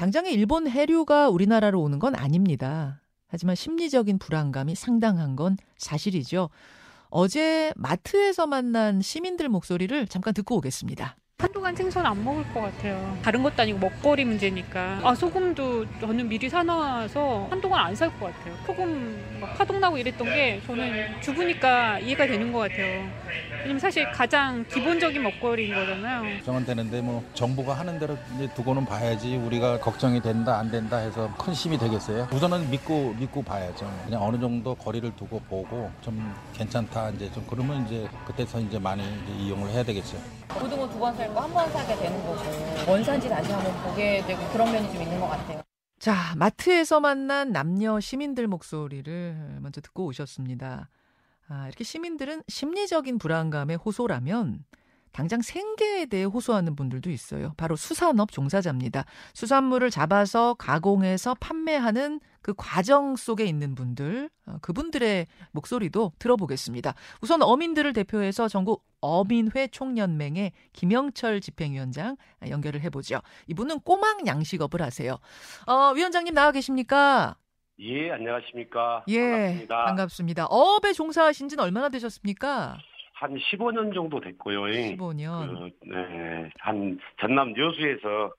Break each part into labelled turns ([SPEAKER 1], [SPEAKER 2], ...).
[SPEAKER 1] 당장의 일본 해류가 우리나라로 오는 건 아닙니다. 하지만 심리적인 불안감이 상당한 건 사실이죠. 어제 마트에서 만난 시민들 목소리를 잠깐 듣고 오겠습니다.
[SPEAKER 2] 한동안 생선 안 먹을 것 같아요. 다른 것도 아니고 먹거리 문제니까. 아, 소금도 저는 미리 사놔서 한동안 안 살 것 같아요. 소금 막 파동 나고 이랬던 게 저는 주부니까 이해가 되는 것 같아요. 왜냐면 사실 가장 기본적인 먹거리인 거잖아요.
[SPEAKER 3] 걱정은 되는데 뭐 정부가 하는 대로 이제 두고는 봐야지 우리가 걱정이 된다 안 된다 해서 큰 힘이 되겠어요. 우선은 믿고 믿고 봐야죠. 그냥 어느 정도 거리를 두고 보고 좀 괜찮다 이제 좀 그러면 이제 그때서 이제 많이 이제 이용을 해야 되겠죠.
[SPEAKER 4] 고등어 두 번 살 거 한 번 사게 되는 거고 원산지 다시 한번 보게 되고 그런 면이 좀 있는 것 같아요.
[SPEAKER 1] 자, 마트에서 만난 남녀 시민들 목소리를 먼저 듣고 오셨습니다. 아, 이렇게 시민들은 심리적인 불안감에 호소라면 당장 생계에 대해 호소하는 분들도 있어요. 바로 수산업 종사자입니다. 수산물을 잡아서 가공해서 판매하는 그 과정 속에 있는 분들, 어, 그분들의 목소리도 들어보겠습니다. 우선 어민들을 대표해서 전국 어민회 총연맹의 김영철 집행위원장 연결을 해보죠. 이분은 꼬막 양식업을 하세요. 어, 위원장님 나와 계십니까?
[SPEAKER 5] 예, 안녕하십니까.
[SPEAKER 1] 예,
[SPEAKER 5] 반갑습니다.
[SPEAKER 1] 반갑습니다. 어업에 종사하신 지는 얼마나 되셨습니까?
[SPEAKER 5] 한 15년 정도 됐고요.
[SPEAKER 1] 15년.
[SPEAKER 5] 그, 네, 한 전남 여수에서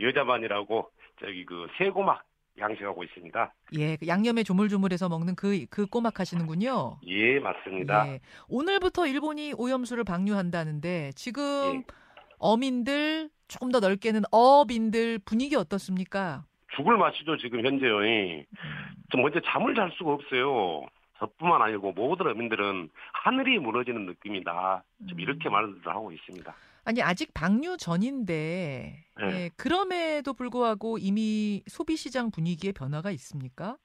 [SPEAKER 5] 여자만이라고 저기 그 새고막 양식하고 있습니다.
[SPEAKER 1] 예, 그 양념에 조물조물해서 먹는 그, 그 꼬막 하시는군요.
[SPEAKER 5] 예, 맞습니다.
[SPEAKER 1] 예. 오늘부터 일본이 오염수를 방류한다는데 지금
[SPEAKER 5] 예.
[SPEAKER 1] 어민들 조금 더 넓게는 어업인들 분위기 어떻습니까?
[SPEAKER 5] 죽을 맛이죠, 지금 현재요. 좀 먼저 잠을 잘 수가 없어요. 저뿐만 아니고 모든 어민들은 하늘이 무너지는 느낌이다. 좀
[SPEAKER 1] 음.
[SPEAKER 5] 이렇게 말을 하고 있습니다.
[SPEAKER 1] 아니 아직 방류 전인데
[SPEAKER 5] 네.
[SPEAKER 1] 예, 그럼에도 불구하고 이미 소비 시장 분위기에 변화가 있습니까?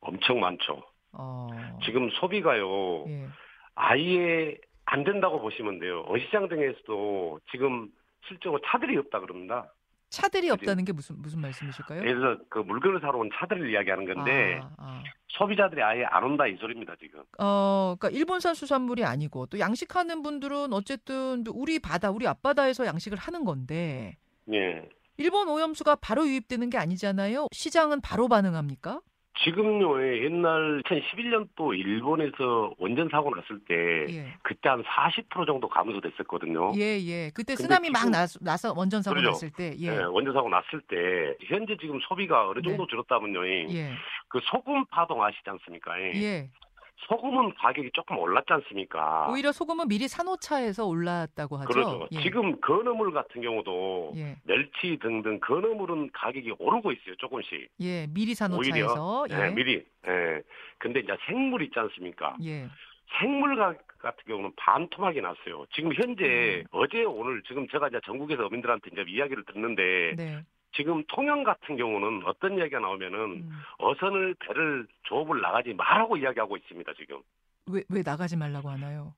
[SPEAKER 5] 엄청 많죠.
[SPEAKER 1] 어,
[SPEAKER 5] 지금 소비가요.
[SPEAKER 1] 예.
[SPEAKER 5] 아예 안 된다고 보시면 돼요. 어시장 등에서도 지금 실적으로 차들이 없다 그럽니다.
[SPEAKER 1] 차들이 없다는 게 무슨 무슨 말씀이실까요?
[SPEAKER 5] 그래서 그 물건을 사러 온 차들을 이야기하는 건데
[SPEAKER 1] 아, 아.
[SPEAKER 5] 소비자들이 아예 안 온다 이 소리입니다 지금.
[SPEAKER 1] 어, 그러니까 일본산 수산물이 아니고 또 양식하는 분들은 어쨌든 우리 바다, 우리 앞바다에서 양식을 하는 건데
[SPEAKER 5] 예.
[SPEAKER 1] 일본 오염수가 바로 유입되는 게 아니잖아요. 시장은 바로 반응합니까?
[SPEAKER 5] 지금요 예, 옛날 2011년도 일본에서 원전 사고 났을 때
[SPEAKER 1] 예.
[SPEAKER 5] 그때 한 40% 정도 감소됐었거든요.
[SPEAKER 1] 예, 예. 그때 쓰나미 막 나, 나서 원전 사고
[SPEAKER 5] 그러죠.
[SPEAKER 1] 났을 때, 예.
[SPEAKER 5] 예, 원전 사고 났을 때 현재 지금 소비가 어느 정도 줄었다면요. 예.
[SPEAKER 1] 예.
[SPEAKER 5] 그 소금 파동 아시지 않습니까? 예.
[SPEAKER 1] 예.
[SPEAKER 5] 소금은 가격이 조금 올랐지 않습니까?
[SPEAKER 1] 오히려 소금은 미리 사놓차에서 올랐다고 하죠.
[SPEAKER 5] 그렇죠.
[SPEAKER 1] 예.
[SPEAKER 5] 지금 건어물 같은 경우도
[SPEAKER 1] 예.
[SPEAKER 5] 멸치 등등 건어물은 가격이 오르고 있어요. 조금씩.
[SPEAKER 1] 예, 미리
[SPEAKER 5] 오히려
[SPEAKER 1] 사놓차에서
[SPEAKER 5] 예,
[SPEAKER 1] 예.
[SPEAKER 5] 미리. 예. 근데 이제 생물 있지 않습니까?
[SPEAKER 1] 예.
[SPEAKER 5] 생물 가 같은 경우는 반토막이 났어요. 지금 현재
[SPEAKER 1] 음.
[SPEAKER 5] 어제 오늘 지금 제가 이제 전국에서 어민들한테 이제 이야기를 듣는데
[SPEAKER 1] 네.
[SPEAKER 5] 지금 통영 같은 경우는 어떤 이야기가 나오면은
[SPEAKER 1] 음.
[SPEAKER 5] 어선을 배를 조업을 나가지 말라고 이야기하고 있습니다. 지금
[SPEAKER 1] 왜, 왜 나가지 말라고 하나요?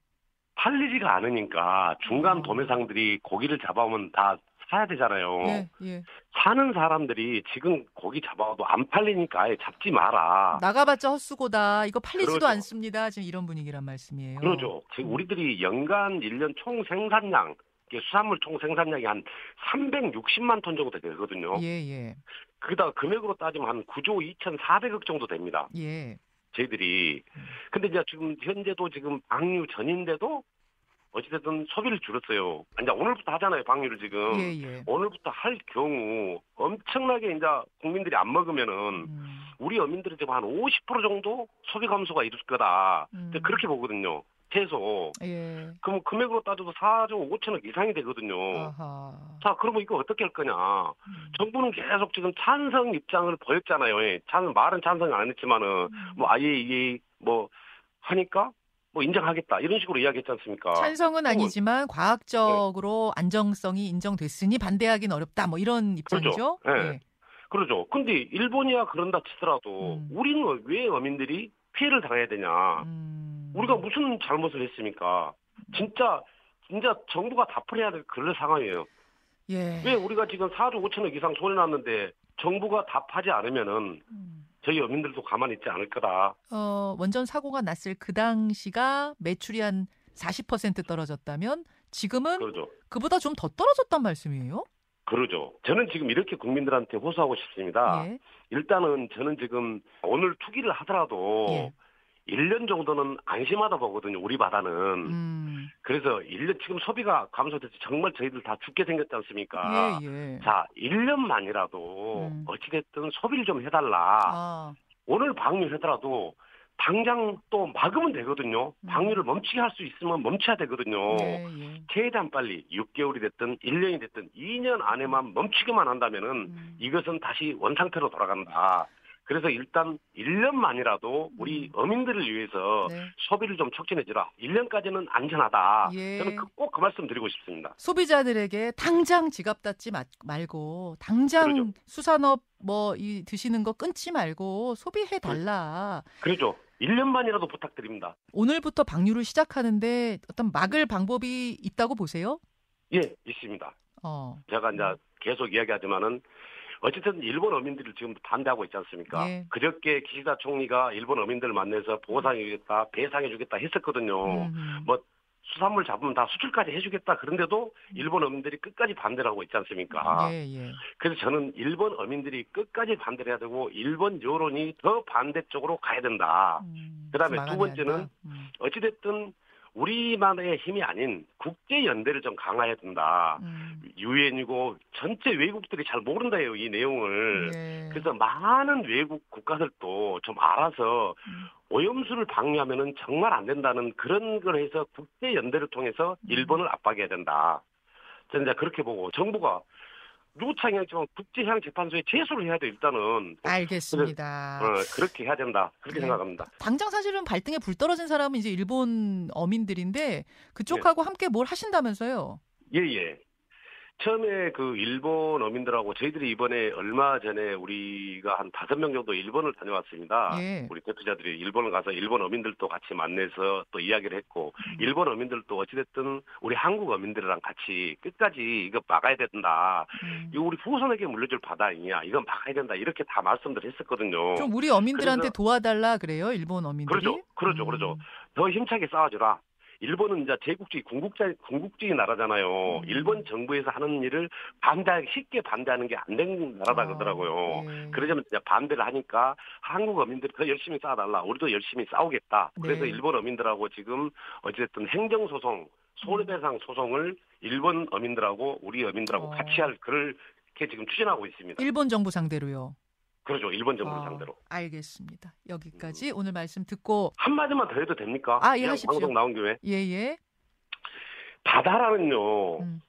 [SPEAKER 5] 팔리지가 않으니까 중간
[SPEAKER 1] 어.
[SPEAKER 5] 도매상들이 고기를 잡아오면 다 사야 되잖아요.
[SPEAKER 1] 예, 예.
[SPEAKER 5] 사는 사람들이 지금 고기 잡아와도 안 팔리니까 아예 잡지 마라.
[SPEAKER 1] 나가봤자 헛수고다. 이거 팔리지도
[SPEAKER 5] 그러죠.
[SPEAKER 1] 않습니다. 지금 이런 분위기란 말씀이에요.
[SPEAKER 5] 그러죠. 지금 우리들이 연간 1년 총 생산량, 수산물 총 생산량이 한 360만 톤 정도 되거든요.
[SPEAKER 1] 예, 예.
[SPEAKER 5] 그다 금액으로 따지면 한 9조 2,400억 정도 됩니다.
[SPEAKER 1] 예.
[SPEAKER 5] 저희들이. 근데 이제 지금 현재도 지금 방류 전인데도 어찌됐든 소비를 줄였어요. 이제 오늘부터 하잖아요, 방류를 지금.
[SPEAKER 1] 예, 예.
[SPEAKER 5] 오늘부터 할 경우 엄청나게 이제 국민들이 안 먹으면은
[SPEAKER 1] 음,
[SPEAKER 5] 우리 어민들이 지금 한 50% 정도 소비 감소가 이룰 거다.
[SPEAKER 1] 음.
[SPEAKER 5] 그렇게 보거든요. 최소.
[SPEAKER 1] 예.
[SPEAKER 5] 그럼 금액으로 따져도 4조 5천억 이상이 되거든요.
[SPEAKER 1] 아하.
[SPEAKER 5] 자, 그러면 이거 어떻게 할 거냐.
[SPEAKER 1] 음.
[SPEAKER 5] 정부는 계속 지금 찬성 입장을 보였잖아요. 예. 찬, 말은 찬성을 안 했지만은,
[SPEAKER 1] 음.
[SPEAKER 5] 뭐, 아예 이게 뭐, 하니까, 뭐, 인정하겠다. 이런 식으로 이야기했지 않습니까?
[SPEAKER 1] 찬성은 아니지만 과학적으로 안정성이 인정됐으니 반대하기는 어렵다. 뭐 이런 입장이죠.
[SPEAKER 5] 그렇죠. 예. 그러죠. 근데 일본이야 그런다 치더라도,
[SPEAKER 1] 음.
[SPEAKER 5] 우리는 왜 어민들이 피해를 당해야 되냐.
[SPEAKER 1] 음.
[SPEAKER 5] 우리가 무슨 잘못을 했습니까? 진짜, 진짜 정부가 답을 해야 될 그런 상황이에요.
[SPEAKER 1] 예.
[SPEAKER 5] 왜 우리가 지금 4조 5천억 이상 손해 났는데 정부가 답하지 않으면은
[SPEAKER 1] 음.
[SPEAKER 5] 저희 어민들도 가만히 있지 않을 거다.
[SPEAKER 1] 어, 원전 사고가 났을 그 당시가 매출이 한 40% 떨어졌다면 지금은
[SPEAKER 5] 그러죠.
[SPEAKER 1] 그보다 좀 더 떨어졌단 말씀이에요?
[SPEAKER 5] 그러죠. 저는 지금 이렇게 국민들한테 호소하고 싶습니다.
[SPEAKER 1] 예.
[SPEAKER 5] 일단은 저는 지금 오늘 투기를 하더라도
[SPEAKER 1] 예.
[SPEAKER 5] 1년 정도는 안심하다 보거든요. 우리 바다는.
[SPEAKER 1] 음.
[SPEAKER 5] 그래서 1년 지금 소비가 감소돼서 정말 저희들 다 죽게 생겼지 않습니까?
[SPEAKER 1] 예, 예.
[SPEAKER 5] 자, 1년만이라도
[SPEAKER 1] 음.
[SPEAKER 5] 어찌됐든 소비를 좀 해달라.
[SPEAKER 1] 아,
[SPEAKER 5] 오늘 방류하더라도 당장 또 막으면 되거든요.
[SPEAKER 1] 음.
[SPEAKER 5] 방류를 멈추게 할 수 있으면 멈춰야 되거든요.
[SPEAKER 1] 예, 예.
[SPEAKER 5] 최대한 빨리 6개월이 됐든 1년이 됐든 2년 안에만 멈추기만 한다면은
[SPEAKER 1] 음.
[SPEAKER 5] 이것은 다시 원상태로 돌아간다. 그래서 일단 1년만이라도 우리 어민들을 위해서
[SPEAKER 1] 네.
[SPEAKER 5] 소비를 좀 촉진해주라. 1년까지는 안전하다.
[SPEAKER 1] 예.
[SPEAKER 5] 저는 꼭 그 말씀 드리고 싶습니다.
[SPEAKER 1] 소비자들에게 당장 지갑 닫지 마- 말고 당장
[SPEAKER 5] 그러죠.
[SPEAKER 1] 수산업 뭐 이 드시는 거 끊지 말고 소비해 달라.
[SPEAKER 5] 그렇죠. 1년만이라도 부탁드립니다.
[SPEAKER 1] 오늘부터 방류를 시작하는데 어떤 막을 방법이 있다고 보세요?
[SPEAKER 5] 예, 있습니다.
[SPEAKER 1] 어.
[SPEAKER 5] 제가 이제 계속 이야기하지만은 어쨌든 일본 어민들을 지금 반대하고 있지 않습니까?
[SPEAKER 1] 예.
[SPEAKER 5] 그저께 기시다 총리가 일본 어민들을 만나서 보상해주겠다, 배상해주겠다 했었거든요.
[SPEAKER 1] 음.
[SPEAKER 5] 뭐 수산물 잡으면 다 수출까지 해주겠다. 그런데도 일본 어민들이 끝까지 반대를 하고 있지 않습니까?
[SPEAKER 1] 예, 예.
[SPEAKER 5] 그래서 저는 일본 어민들이 끝까지 반대를 해야 되고 일본 여론이 더 반대쪽으로 가야 된다.
[SPEAKER 1] 음,
[SPEAKER 5] 그다음에 두 번째는.
[SPEAKER 1] 음.
[SPEAKER 5] 어찌됐든 우리만의 힘이 아닌 국제 연대를 좀 강화해야 된다.
[SPEAKER 1] 음.
[SPEAKER 5] 유엔이고 전체 외국들이 잘 모른다요 이 내용을.
[SPEAKER 1] 예.
[SPEAKER 5] 그래서 많은 외국 국가들도 좀 알아서
[SPEAKER 1] 음.
[SPEAKER 5] 오염수를 방류하면은 정말 안 된다는 그런 걸 해서 국제 연대를 통해서
[SPEAKER 1] 음.
[SPEAKER 5] 일본을 압박해야 된다. 저는 이제 그렇게 보고 정부가 누구창이지만 국제해양재판소에 제소를 해야 돼 일단은
[SPEAKER 1] 알겠습니다.
[SPEAKER 5] 어, 그렇게 해야 된다 그렇게
[SPEAKER 1] 네.
[SPEAKER 5] 생각합니다.
[SPEAKER 1] 당장 사실은 발등에 불 떨어진 사람은 이제 일본 어민들인데
[SPEAKER 5] 네.
[SPEAKER 1] 그쪽하고 함께 뭘 하신다면서요?
[SPEAKER 5] 예예. 처음에 그 일본 어민들하고 저희들이 이번에 얼마 전에 우리가 한 다섯 명 정도 일본을 다녀왔습니다.
[SPEAKER 1] 예.
[SPEAKER 5] 우리 대표자들이 일본을 가서 일본 어민들도 같이 만나서 또 이야기를 했고
[SPEAKER 1] 음.
[SPEAKER 5] 일본 어민들도 어찌됐든 우리 한국 어민들이랑 같이 끝까지 이거 막아야 된다.
[SPEAKER 1] 음.
[SPEAKER 5] 이거 우리 후손에게 물려줄 바다 아니냐. 이건 막아야 된다. 이렇게 다 말씀들 했었거든요.
[SPEAKER 1] 좀 우리 어민들한테 도와달라 그래요, 일본 어민들이?
[SPEAKER 5] 그러죠. 그러죠.
[SPEAKER 1] 음.
[SPEAKER 5] 그러죠. 더 힘차게 싸워주라. 일본은 이제 제국주의, 군국자, 군국주의 나라잖아요.
[SPEAKER 1] 음.
[SPEAKER 5] 일본 정부에서 하는 일을 반대, 쉽게 반대하는 게안 되는 나라다
[SPEAKER 1] 아,
[SPEAKER 5] 그러더라고요.
[SPEAKER 1] 예.
[SPEAKER 5] 그러자면 이제 반대를 하니까 한국 어민들이 더 열심히 싸워달라. 우리도 열심히 싸우겠다. 그래서
[SPEAKER 1] 네.
[SPEAKER 5] 일본 어민들하고 지금 어쨌든 행정 소송, 손해배상 소송을 일본 어민들하고 우리 어민들하고
[SPEAKER 1] 어.
[SPEAKER 5] 같이 할 그렇게 지금 추진하고 있습니다.
[SPEAKER 1] 일본 정부 상대로요.
[SPEAKER 5] 그러죠. 일본 정부
[SPEAKER 1] 아,
[SPEAKER 5] 상대로.
[SPEAKER 1] 알겠습니다. 여기까지 오늘 말씀 듣고
[SPEAKER 5] 한 마디만 더 해도 됩니까?
[SPEAKER 1] 아, 예, 하십시오.
[SPEAKER 5] 방송 나온 김에.
[SPEAKER 1] 예 예.
[SPEAKER 5] 바다라는요,
[SPEAKER 1] 음.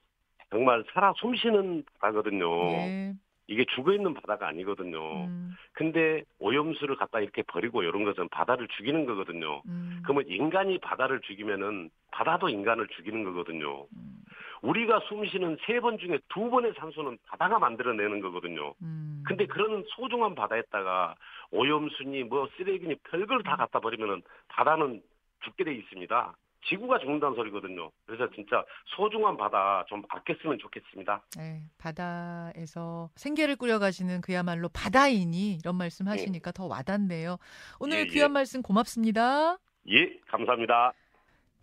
[SPEAKER 5] 정말 살아 숨쉬는 바다거든요.
[SPEAKER 1] 예.
[SPEAKER 5] 이게 죽어 있는 바다가 아니거든요.
[SPEAKER 1] 음,
[SPEAKER 5] 근데 오염수를 갖다 이렇게 버리고 이런 것은 바다를 죽이는 거거든요.
[SPEAKER 1] 음,
[SPEAKER 5] 그러면 인간이 바다를 죽이면은 바다도 인간을 죽이는 거거든요.
[SPEAKER 1] 음,
[SPEAKER 5] 우리가 숨쉬는 세 번 중에 두 번의 산소는 바다가 만들어내는 거거든요.
[SPEAKER 1] 음.
[SPEAKER 5] 근데 그런 소중한 바다에다가 오염수니 뭐 쓰레기니 별걸 다 갖다 버리면은 바다는 죽게 돼 있습니다. 지구가 죽는다는 소리거든요. 그래서 진짜 소중한 바다 좀 아꼈으면 좋겠습니다.
[SPEAKER 1] 네, 바다에서 생계를 꾸려가시는 그야말로 바다인이 이런 말씀 하시니까 더 와닿네요. 오늘
[SPEAKER 5] 예,
[SPEAKER 1] 귀한
[SPEAKER 5] 예.
[SPEAKER 1] 말씀 고맙습니다.
[SPEAKER 5] 예, 감사합니다.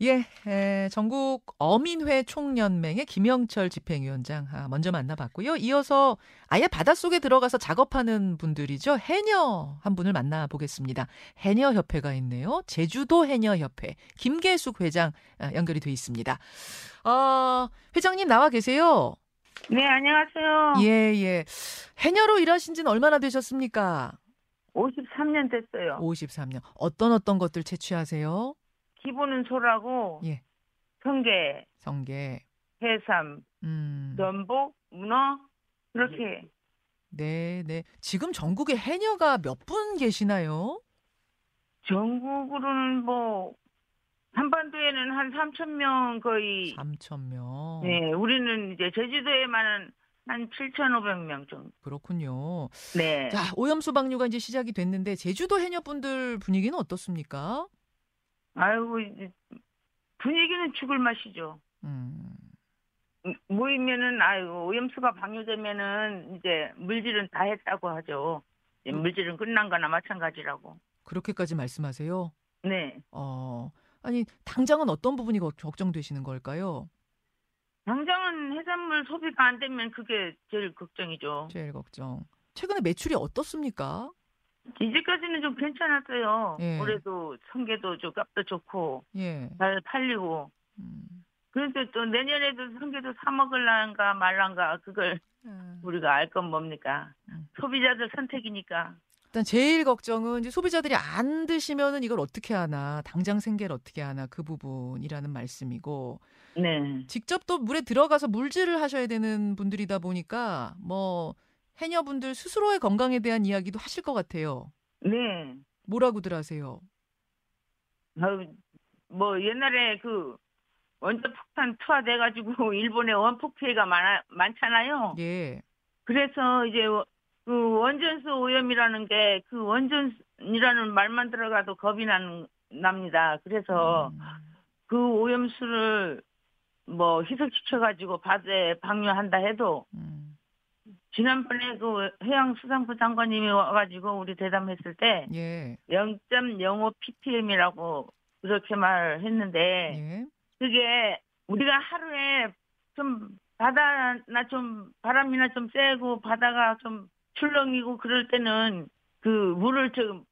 [SPEAKER 1] 예, 에, 전국 어민회 총연맹의 김영철 집행위원장 아, 먼저 만나봤고요. 이어서 아예 바닷속에 들어가서 작업하는 분들이죠. 해녀 한 분을 만나보겠습니다. 해녀 협회가 있네요. 제주도 해녀 협회 김계숙 회장 아, 연결이 돼 있습니다. 아, 회장님 나와 계세요.
[SPEAKER 6] 네, 안녕하세요.
[SPEAKER 1] 예, 예. 해녀로 일하신 지는 얼마나 되셨습니까?
[SPEAKER 6] 53년 됐어요.
[SPEAKER 1] 53년. 어떤 어떤 것들 채취하세요?
[SPEAKER 6] 기본은 소라고,
[SPEAKER 1] 예.
[SPEAKER 6] 성게,
[SPEAKER 1] 성게.
[SPEAKER 6] 해삼,
[SPEAKER 1] 음.
[SPEAKER 6] 전복, 문어, 이렇게.
[SPEAKER 1] 네, 네. 지금 전국에 해녀가 몇 분 계시나요?
[SPEAKER 6] 전국으로는 뭐, 한반도에는 한 3천 명 거의.
[SPEAKER 1] 3천 명.
[SPEAKER 6] 네, 우리는 이제 제주도에만은 한 7,500명 정도.
[SPEAKER 1] 그렇군요.
[SPEAKER 6] 네.
[SPEAKER 1] 자, 오염수 방류가 이제 시작이 됐는데 제주도 해녀분들 분위기는 어떻습니까?
[SPEAKER 6] 아이고, 분위기는 죽을 맛이죠.
[SPEAKER 1] 음.
[SPEAKER 6] 모이면은, 아이고, 오염수가 방류되면은 이제 물질은 다 했다고 하죠.
[SPEAKER 1] 음.
[SPEAKER 6] 물질은 끝난 거나 마찬가지라고.
[SPEAKER 1] 그렇게까지 말씀하세요?
[SPEAKER 6] 네.
[SPEAKER 1] 어. 아니, 당장은 어떤 부분이 걱- 걱정되시는 걸까요?
[SPEAKER 6] 당장은 해산물 소비가 안 되면 그게 제일 걱정이죠.
[SPEAKER 1] 제일 걱정. 최근에 매출이 어떻습니까?
[SPEAKER 6] 이제까지는 좀 괜찮았어요.
[SPEAKER 1] 예.
[SPEAKER 6] 올해도 성게도 좀 값도 좋고
[SPEAKER 1] 예.
[SPEAKER 6] 잘 팔리고.
[SPEAKER 1] 음.
[SPEAKER 6] 그런데 또 내년에도 성게도 사 먹을란가 말란가 그걸
[SPEAKER 1] 아.
[SPEAKER 6] 우리가 알 건 뭡니까?
[SPEAKER 1] 음.
[SPEAKER 6] 소비자들 선택이니까.
[SPEAKER 1] 일단 제일 걱정은 이제 소비자들이 안 드시면은 이걸 어떻게 하나, 당장 생계를 어떻게 하나 그 부분이라는 말씀이고
[SPEAKER 6] 네.
[SPEAKER 1] 직접 또 물에 들어가서 물질을 하셔야 되는 분들이다 보니까 뭐 해녀분들 스스로의 건강에 대한 이야기도 하실 것 같아요.
[SPEAKER 6] 네.
[SPEAKER 1] 뭐라고들 하세요?
[SPEAKER 6] 아유, 뭐 옛날에 그 원전 폭탄 투하돼 가지고 일본에 원폭 피해가 많아, 많잖아요.
[SPEAKER 1] 예.
[SPEAKER 6] 그래서 이제 그 원전수 오염이라는 게 그 원전이라는 말만 들어가도 겁이 나는, 납니다. 그래서
[SPEAKER 1] 음.
[SPEAKER 6] 그 오염수를 뭐 희석시켜 가지고 바다에 방류한다 해도
[SPEAKER 1] 음.
[SPEAKER 6] 지난번에 그 해양수산부 장관님이 와가지고 우리 대담했을 때
[SPEAKER 1] 예.
[SPEAKER 6] 0.05 ppm이라고 그렇게 말했는데
[SPEAKER 1] 예.
[SPEAKER 6] 그게 우리가 하루에 좀 바다나 좀 바람이나 좀 세고 바다가 좀 출렁이고 그럴 때는 그 물을 좀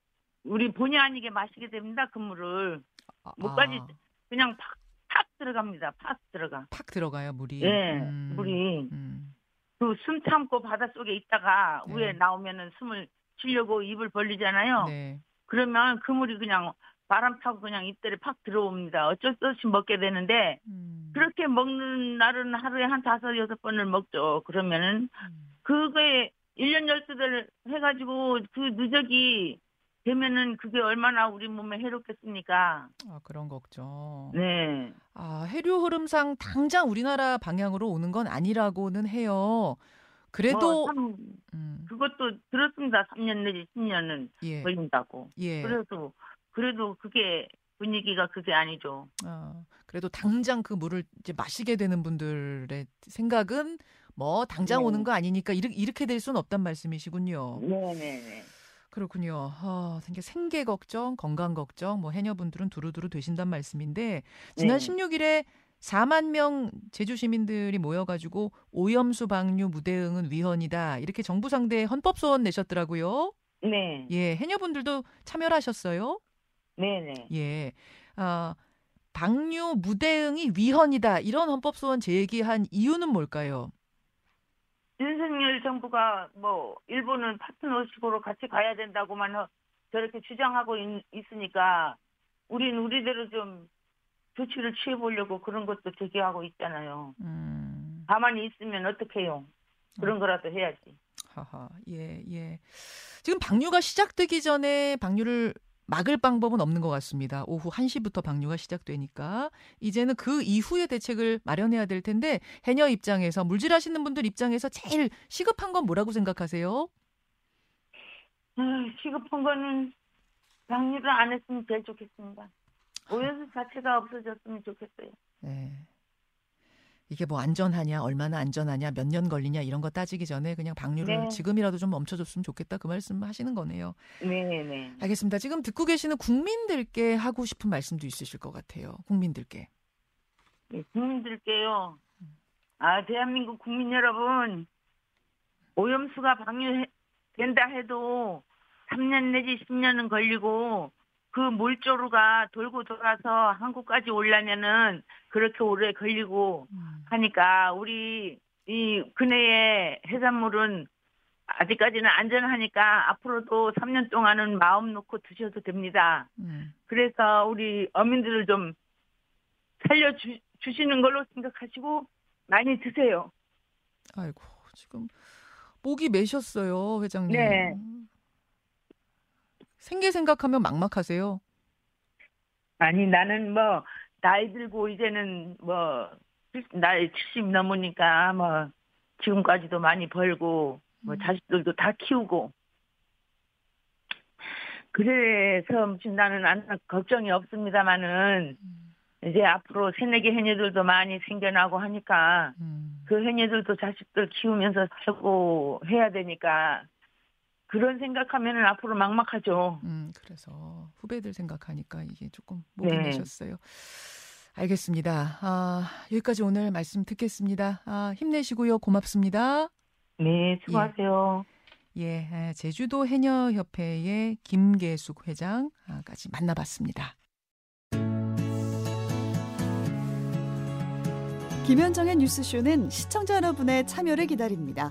[SPEAKER 6] 우리 본의 아니게 마시게 됩니다. 그 물을
[SPEAKER 1] 아,
[SPEAKER 6] 목까지
[SPEAKER 1] 아,
[SPEAKER 6] 그냥 팍, 팍 들어갑니다. 팍 들어가.
[SPEAKER 1] 팍 들어가요 물이.
[SPEAKER 6] 예,
[SPEAKER 1] 음.
[SPEAKER 6] 물이
[SPEAKER 1] 음.
[SPEAKER 6] 그 숨 참고 바닷속에 있다가
[SPEAKER 1] 네.
[SPEAKER 6] 위에 나오면은 숨을 쉬려고 입을 벌리잖아요.
[SPEAKER 1] 네.
[SPEAKER 6] 그러면 그 물이 그냥 바람 타고 그냥 입들에 팍 들어옵니다. 어쩔 수 없이 먹게 되는데
[SPEAKER 1] 음.
[SPEAKER 6] 그렇게 먹는 날은 하루에 한 다섯 여섯 번을 먹죠. 그러면은
[SPEAKER 1] 음.
[SPEAKER 6] 그거에 1년 열두들 해가지고 그 누적이 되면은 그게 얼마나 우리 몸에 해롭겠습니까?
[SPEAKER 1] 아 그런 걱정.
[SPEAKER 6] 네.
[SPEAKER 1] 아, 해류 흐름상 당장 우리나라 방향으로 오는 건 아니라고는 해요. 그래도
[SPEAKER 6] 뭐 참
[SPEAKER 1] 음,
[SPEAKER 6] 그것도 들었습니다. 3년 내지 10년은
[SPEAKER 1] 예.
[SPEAKER 6] 걸린다고.
[SPEAKER 1] 예.
[SPEAKER 6] 그래도 그래도 그게 분위기가 그게 아니죠.
[SPEAKER 1] 아, 그래도 당장 그 물을 이제 마시게 되는 분들의 생각은 뭐 당장
[SPEAKER 6] 네.
[SPEAKER 1] 오는 거 아니니까 이렇게, 이렇게 될 수는 없단 말씀이시군요.
[SPEAKER 6] 네 네 네.
[SPEAKER 1] 그렇군요. 아, 생계, 생계 걱정, 건강 걱정, 뭐 해녀분들은 두루두루 되신단 말씀인데 지난
[SPEAKER 6] 네.
[SPEAKER 1] 16일에 4만 명 제주 시민들이 모여가지고 오염수 방류 무대응은 위헌이다 이렇게 정부 상대에 헌법 소원 내셨더라고요.
[SPEAKER 6] 네.
[SPEAKER 1] 예, 해녀분들도 참여를 하셨어요.
[SPEAKER 6] 네네.
[SPEAKER 1] 예, 아 방류 무대응이 위헌이다 이런 헌법 소원 제기한 이유는 뭘까요?
[SPEAKER 6] 윤석열 정부가 뭐 일본은 파트너십으로 같이 가야 된다고만 하- 저렇게 주장하고 있, 있으니까 우린 우리대로 좀 조치를 취해 보려고 그런 것도 제기하고 있잖아요.
[SPEAKER 1] 음,
[SPEAKER 6] 가만히 있으면 어떡해요? 그런 거라도 해야지.
[SPEAKER 1] 하하, 예, 예. 지금 방류가 시작되기 전에 방류를 막을 방법은 없는 것 같습니다. 오후 1시부터 방류가 시작되니까 이제는 그 이후의 대책을 마련해야 될 텐데 해녀 입장에서 물질하시는 분들 입장에서 제일 시급한 건 뭐라고 생각하세요?
[SPEAKER 6] 아, 시급한 거는 방류를 안 했으면 제일 좋겠습니다. 오염수 자체가 없어졌으면 좋겠어요.
[SPEAKER 1] 네. 이게 뭐 안전하냐, 얼마나 안전하냐, 몇 년 걸리냐 이런 거 따지기 전에 그냥 방류를
[SPEAKER 6] 네.
[SPEAKER 1] 지금이라도 좀 멈춰줬으면 좋겠다 그 말씀 하시는 거네요.
[SPEAKER 6] 네 네.
[SPEAKER 1] 알겠습니다. 지금 듣고 계시는 국민들께 하고 싶은 말씀도 있으실 것 같아요. 국민들께.
[SPEAKER 6] 네, 국민들께요. 아, 대한민국 국민 여러분, 오염수가 방류된다 해도 3년 내지 10년은 걸리고 그 물조루가 돌고 돌아서 한국까지 오려면은 그렇게 오래 걸리고 하니까 우리 이 근해의 해산물은 아직까지는 안전하니까 앞으로도 3년 동안은 마음 놓고 드셔도 됩니다.
[SPEAKER 1] 음.
[SPEAKER 6] 그래서 우리 어민들을 좀 살려주 주시는 걸로 생각하시고 많이 드세요.
[SPEAKER 1] 아이고 지금 목이 메셨어요 회장님.
[SPEAKER 6] 네.
[SPEAKER 1] 생계 생각하면 막막하세요.
[SPEAKER 6] 아니 나는 뭐 나이 들고 이제는 뭐 나이 70 넘으니까 뭐 지금까지도 많이 벌고 뭐
[SPEAKER 1] 음.
[SPEAKER 6] 자식들도 다 키우고 그래서 무슨 나는 안 걱정이 없습니다마는
[SPEAKER 1] 음.
[SPEAKER 6] 이제 앞으로 새내기 해녀들도 많이 생겨나고 하니까
[SPEAKER 1] 음.
[SPEAKER 6] 그 해녀들도 자식들 키우면서 살고 해야 되니까 그런 생각하면은 앞으로 막막하죠.
[SPEAKER 1] 음, 그래서 후배들 생각하니까 이게 조금 목이
[SPEAKER 6] 네.
[SPEAKER 1] 메셨어요. 알겠습니다. 아, 여기까지 오늘 말씀 듣겠습니다. 아, 힘내시고요. 고맙습니다.
[SPEAKER 6] 네, 수고하세요.
[SPEAKER 1] 예, 아, 제주도 해녀협회의 김계숙 회장까지 만나봤습니다.
[SPEAKER 7] 김현정의 뉴스쇼는 시청자 여러분의 참여를 기다립니다.